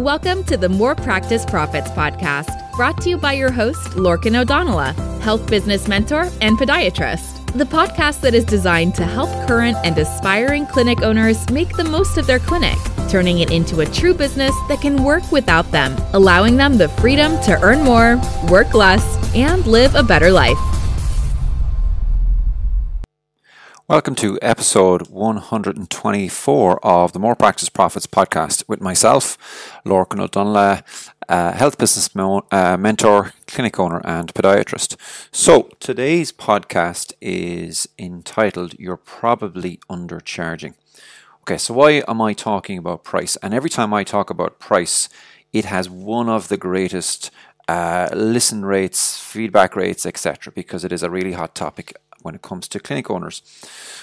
Welcome to the More Practice Profits podcast, brought to you by your host, Lorcan O Donaile, health business mentor and podiatrist. The podcast that is designed to help current and aspiring clinic owners make the most of their clinic, turning it into a true business that can work without them, allowing them the freedom to earn more, work less, and live a better life. Welcome to episode 124 of the More Practice Profits podcast with myself, Lorcan O Donaile, health business mo- uh, mentor, clinic owner, and podiatrist. So, today's podcast is entitled You're Probably Undercharging. Okay, so why am I talking about price? And every time I talk about price, it has one of the greatest uh, listen rates, feedback rates, etc., because it is a really hot topic when it comes to clinic owners.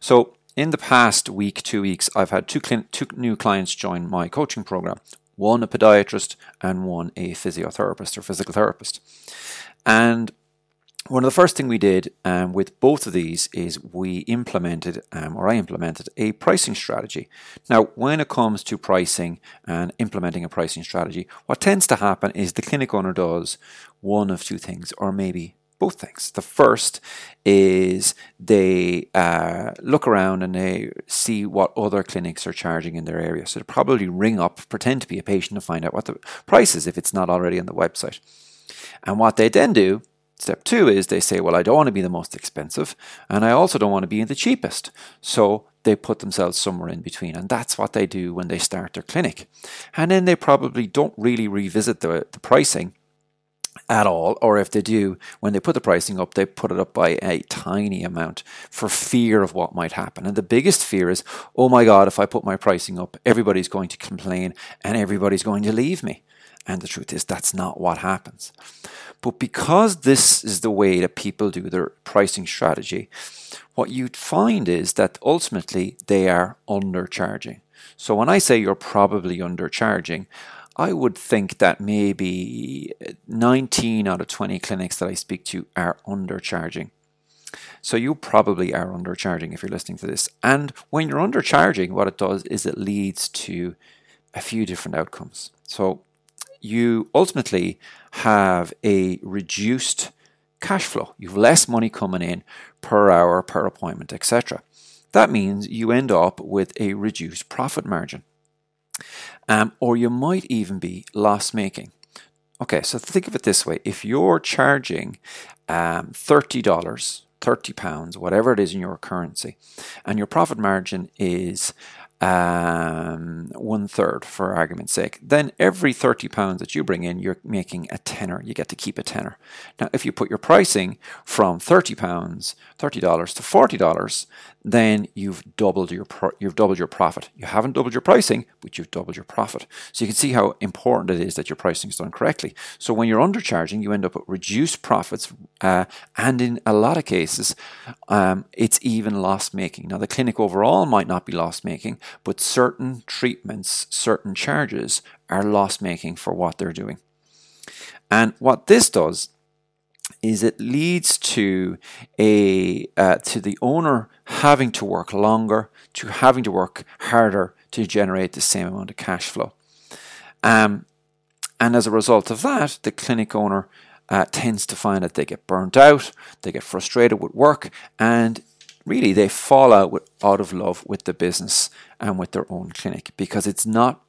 So, in the past week, two weeks, I've had two, clin- two new clients join my coaching program one a podiatrist and one a physiotherapist or physical therapist. And one of the first thing we did um, with both of these is we implemented, um, or I implemented, a pricing strategy. Now, when it comes to pricing and implementing a pricing strategy, what tends to happen is the clinic owner does one of two things, or maybe both things. The first is they uh, look around and they see what other clinics are charging in their area. So they probably ring up, pretend to be a patient to find out what the price is if it's not already on the website. And what they then do, step two, is they say, well, I don't want to be the most expensive and I also don't want to be the cheapest. So they put themselves somewhere in between. And that's what they do when they start their clinic. And then they probably don't really revisit the, the pricing at all, or if they do, when they put the pricing up, they put it up by a tiny amount for fear of what might happen. And the biggest fear is, oh my God, if I put my pricing up, everybody's going to complain and everybody's going to leave me. And the truth is, that's not what happens. But because this is the way that people do their pricing strategy, what you'd find is that ultimately they are undercharging. So when I say you're probably undercharging, I would think that maybe 19 out of 20 clinics that I speak to are undercharging. So you probably are undercharging if you're listening to this. And when you're undercharging, what it does is it leads to a few different outcomes. So you ultimately have a reduced cash flow. You've less money coming in per hour, per appointment, etc. That means you end up with a reduced profit margin um, or you might even be loss making. Okay, so think of it this way if you're charging um, $30, 30 pounds, whatever it is in your currency, and your profit margin is um, one third for argument's sake, then every 30 pounds that you bring in, you're making a tenner. You get to keep a tenner. Now, if you put your pricing from 30 pounds, $30 to $40, then you've doubled your pro- you've doubled your profit. You haven't doubled your pricing, but you've doubled your profit. So you can see how important it is that your pricing is done correctly. So when you're undercharging, you end up with reduced profits, uh, and in a lot of cases, um, it's even loss making. Now the clinic overall might not be loss making, but certain treatments, certain charges are loss making for what they're doing. And what this does is it leads to a uh, to the owner having to work longer, to having to work harder to generate the same amount of cash flow. Um, and as a result of that, the clinic owner uh, tends to find that they get burnt out, they get frustrated with work, and really they fall out out of love with the business and with their own clinic because it's not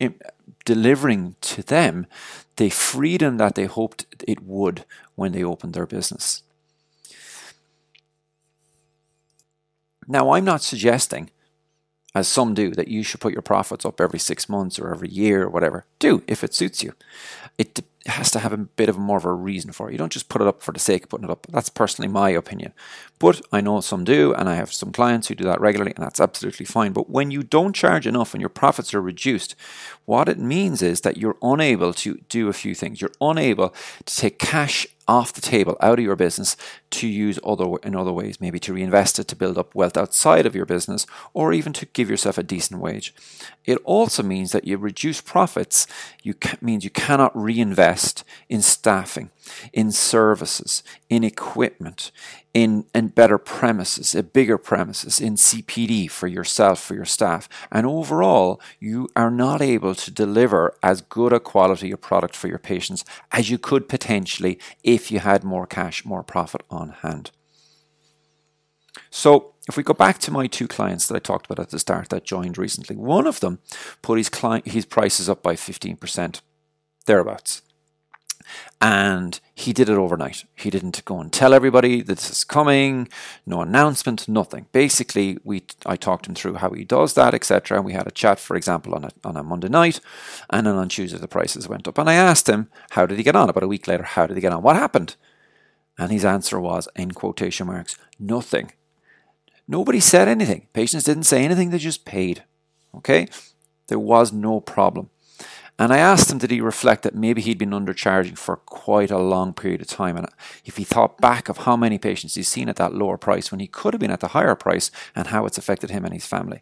delivering to them the freedom that they hoped it would when they opened their business. Now, I'm not suggesting, as some do, that you should put your profits up every six months or every year or whatever. Do if it suits you. It has to have a bit of more of a reason for it. You don't just put it up for the sake of putting it up. That's personally my opinion. But I know some do, and I have some clients who do that regularly, and that's absolutely fine. But when you don't charge enough and your profits are reduced, what it means is that you're unable to do a few things. You're unable to take cash off the table out of your business to use other in other ways, maybe to reinvest it to build up wealth outside of your business, or even to give yourself a decent wage. It also means that you reduce profits. You ca- means you cannot reinvest in staffing. in services, in equipment, in, in better premises, a bigger premises, in CPD for yourself, for your staff. And overall, you are not able to deliver as good a quality of product for your patients as you could potentially if you had more cash, more profit on hand. So, if we go back to my two clients that I talked about at the start that joined recently, one of them put his client his prices up by 15%, thereabouts. And he did it overnight. He didn't go and tell everybody that this is coming, no announcement, nothing. Basically, we I talked him through how he does that, etc. And we had a chat, for example, on a, on a Monday night, and then on Tuesday the prices went up. And I asked him, how did he get on? About a week later, how did he get on? What happened? And his answer was, in quotation marks, nothing. Nobody said anything. Patients didn't say anything, they just paid. Okay? There was no problem. And I asked him, did he reflect that maybe he'd been undercharging for quite a long period of time? And if he thought back of how many patients he's seen at that lower price when he could have been at the higher price and how it's affected him and his family.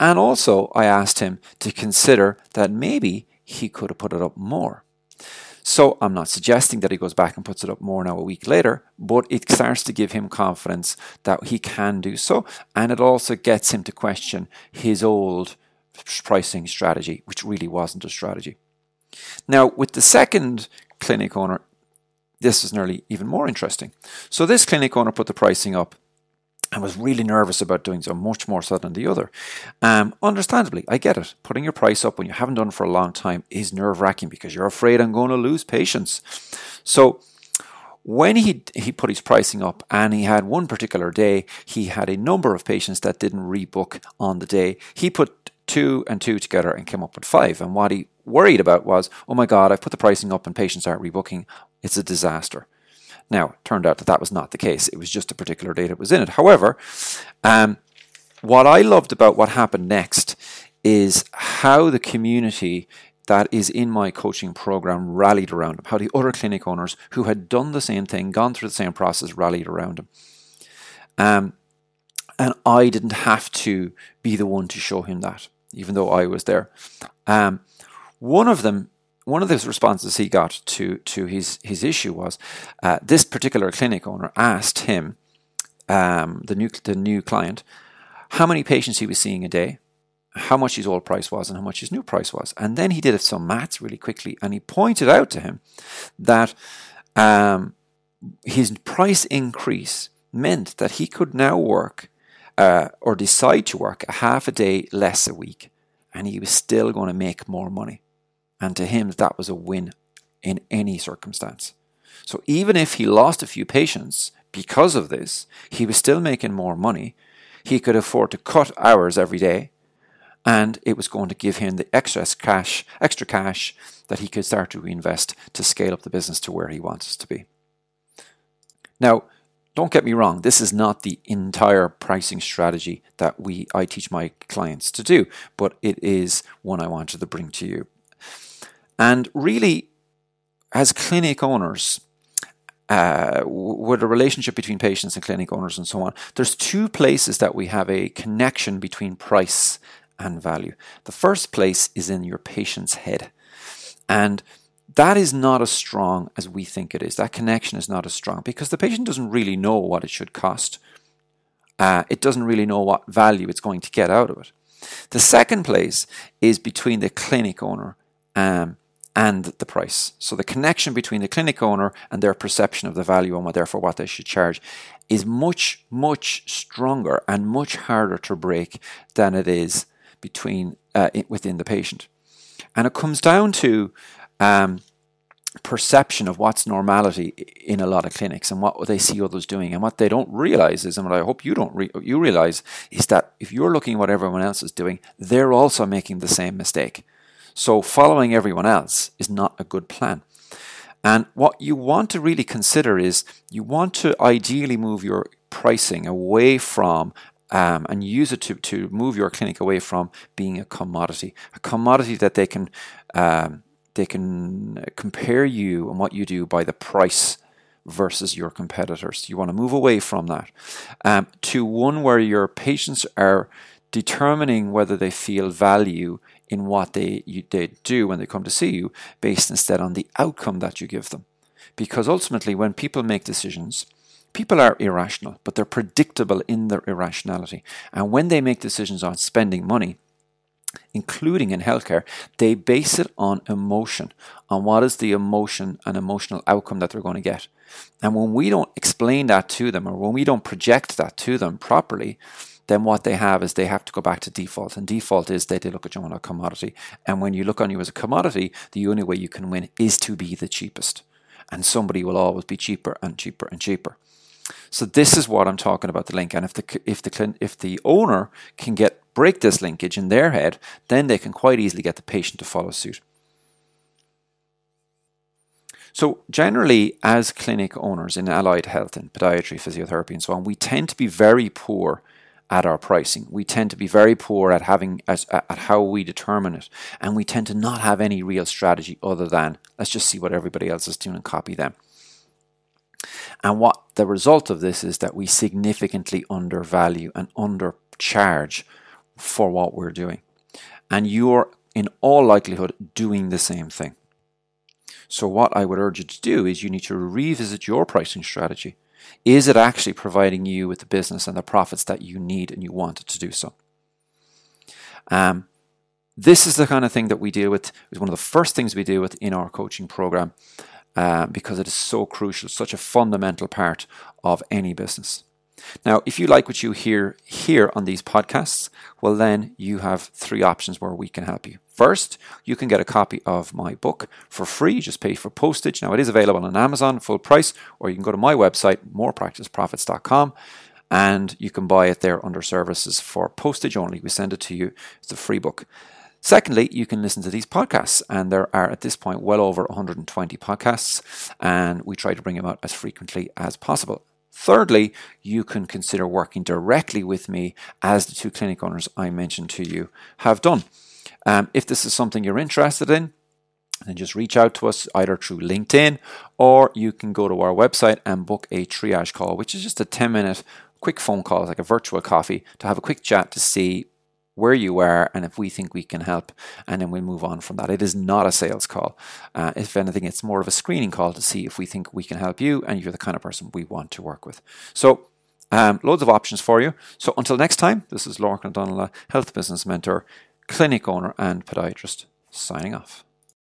And also, I asked him to consider that maybe he could have put it up more. So I'm not suggesting that he goes back and puts it up more now a week later, but it starts to give him confidence that he can do so. And it also gets him to question his old pricing strategy, which really wasn't a strategy. Now, with the second clinic owner, this is nearly even more interesting. So, this clinic owner put the pricing up and was really nervous about doing so, much more so than the other. Um, understandably, I get it. Putting your price up when you haven't done it for a long time is nerve wracking because you're afraid I'm going to lose patients. So, when he he put his pricing up and he had one particular day he had a number of patients that didn't rebook on the day he put two and two together and came up with five. And what he worried about was, oh my God, I've put the pricing up and patients aren't rebooking. It's a disaster. Now, it turned out that that was not the case. It was just a particular date that was in it. However, um, what I loved about what happened next is how the community that is in my coaching program rallied around him, how the other clinic owners who had done the same thing, gone through the same process, rallied around him. Um, and I didn't have to be the one to show him that even though I was there. Um, one of them, one of the responses he got to to his his issue was uh, this particular clinic owner asked him, um, the new the new client, how many patients he was seeing a day, how much his old price was, and how much his new price was, and then he did some maths really quickly, and he pointed out to him that um, his price increase meant that he could now work uh, or decide to work a half a day less a week, and he was still going to make more money. And to him, that was a win in any circumstance. So even if he lost a few patients because of this, he was still making more money. He could afford to cut hours every day, and it was going to give him the extra cash, extra cash that he could start to reinvest to scale up the business to where he wants us to be. Now, don't get me wrong, this is not the entire pricing strategy that we I teach my clients to do, but it is one I wanted to bring to you. And really, as clinic owners, uh, with a relationship between patients and clinic owners and so on, there's two places that we have a connection between price and value. The first place is in your patient's head. And that is not as strong as we think it is. That connection is not as strong because the patient doesn't really know what it should cost. Uh, it doesn't really know what value it's going to get out of it. The second place is between the clinic owner um, and the price. So the connection between the clinic owner and their perception of the value and what, therefore what they should charge is much, much stronger and much harder to break than it is between uh, within the patient. And it comes down to um, perception of what's normality in a lot of clinics and what they see others doing. And what they don't realize is and what I hope you don't re- you realize is that if you're looking at what everyone else is doing they're also making the same mistake. So following everyone else is not a good plan. And what you want to really consider is you want to ideally move your pricing away from um, and use it to, to move your clinic away from being a commodity, a commodity that they can um, they can compare you and what you do by the price versus your competitors. You want to move away from that um, to one where your patients are determining whether they feel value in what they you, they do when they come to see you, based instead on the outcome that you give them. Because ultimately, when people make decisions, people are irrational, but they're predictable in their irrationality. And when they make decisions on spending money, including in healthcare, they base it on emotion, on what is the emotion and emotional outcome that they're going to get. And when we don't explain that to them or when we don't project that to them properly, then what they have is they have to go back to default. And default is that they look at you on a commodity. And when you look on you as a commodity, the only way you can win is to be the cheapest. And somebody will always be cheaper and cheaper and cheaper. So this is what I'm talking about the link. And if the if the if the owner can get break this linkage in their head, then they can quite easily get the patient to follow suit. So, generally, as clinic owners in allied health and podiatry, physiotherapy, and so on, we tend to be very poor at our pricing. We tend to be very poor at having as, at how we determine it, and we tend to not have any real strategy other than let's just see what everybody else is doing and copy them. And what the result of this is that we significantly undervalue and undercharge for what we're doing. And you're in all likelihood doing the same thing. So, what I would urge you to do is you need to revisit your pricing strategy. Is it actually providing you with the business and the profits that you need and you want to do so? Um, this is the kind of thing that we deal with. It's one of the first things we deal with in our coaching program uh, because it is so crucial, such a fundamental part of any business. Now, if you like what you hear here on these podcasts, well, then you have three options where we can help you. First, you can get a copy of my book for free. Just pay for postage. Now, it is available on Amazon full price, or you can go to my website, morepracticeprofits.com, and you can buy it there under services for postage only. We send it to you. It's a free book. Secondly, you can listen to these podcasts, and there are at this point well over 120 podcasts, and we try to bring them out as frequently as possible. Thirdly, you can consider working directly with me as the two clinic owners I mentioned to you have done. Um, if this is something you're interested in, then just reach out to us either through LinkedIn or you can go to our website and book a triage call, which is just a 10 minute quick phone call, like a virtual coffee, to have a quick chat to see where you are and if we think we can help, and then we'll move on from that. It is not a sales call. Uh, if anything, it's more of a screening call to see if we think we can help you and you're the kind of person we want to work with. So, um, loads of options for you. So, until next time, this is Lorcan O Donaile, health business mentor, clinic owner, and podiatrist, signing off.